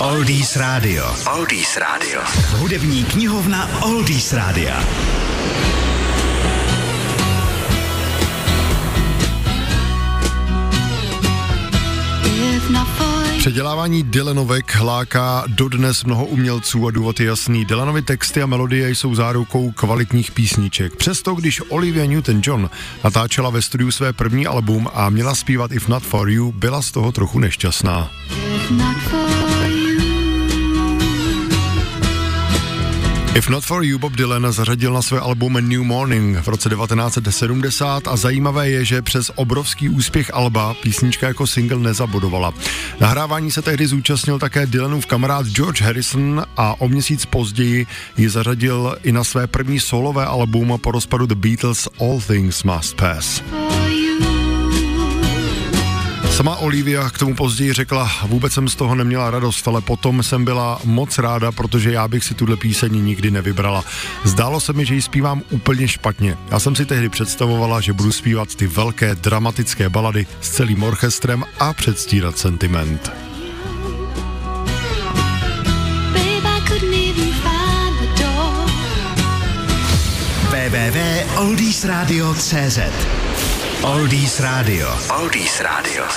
Oldies Radio. Oldies Radio. Hudební knihovna Oldies Rádia. Předělávání Dylanovek hláká dodnes mnoho umělců a důvod je jasný. Dylanovy texty a melodie jsou zárukou kvalitních písniček. Přesto, když Olivia Newton-John natáčela ve studiu své první album a měla zpívat If Not For You, byla z toho trochu nešťastná. If Not For You Bob Dylan zařadil na své album New Morning v roce 1970 a zajímavé je, že přes obrovský úspěch Alba písnička jako single nezabodovala. Nahrávání se tehdy zúčastnil také Dylanův kamarád George Harrison a o měsíc později ji zařadil i na své první solové album po rozpadu The Beatles All Things Must Pass. Sama Olivia k tomu později řekla, vůbec jsem z toho neměla radost, ale potom jsem byla moc ráda, protože já bych si tuhle píseň nikdy nevybrala. Zdálo se mi, že ji zpívám úplně špatně. Já jsem si tehdy představovala, že budu zpívat ty velké dramatické balady s celým orchestrem a předstírat sentiment. www.oldiesradio.cz Oldies Radio. Oldies Radio.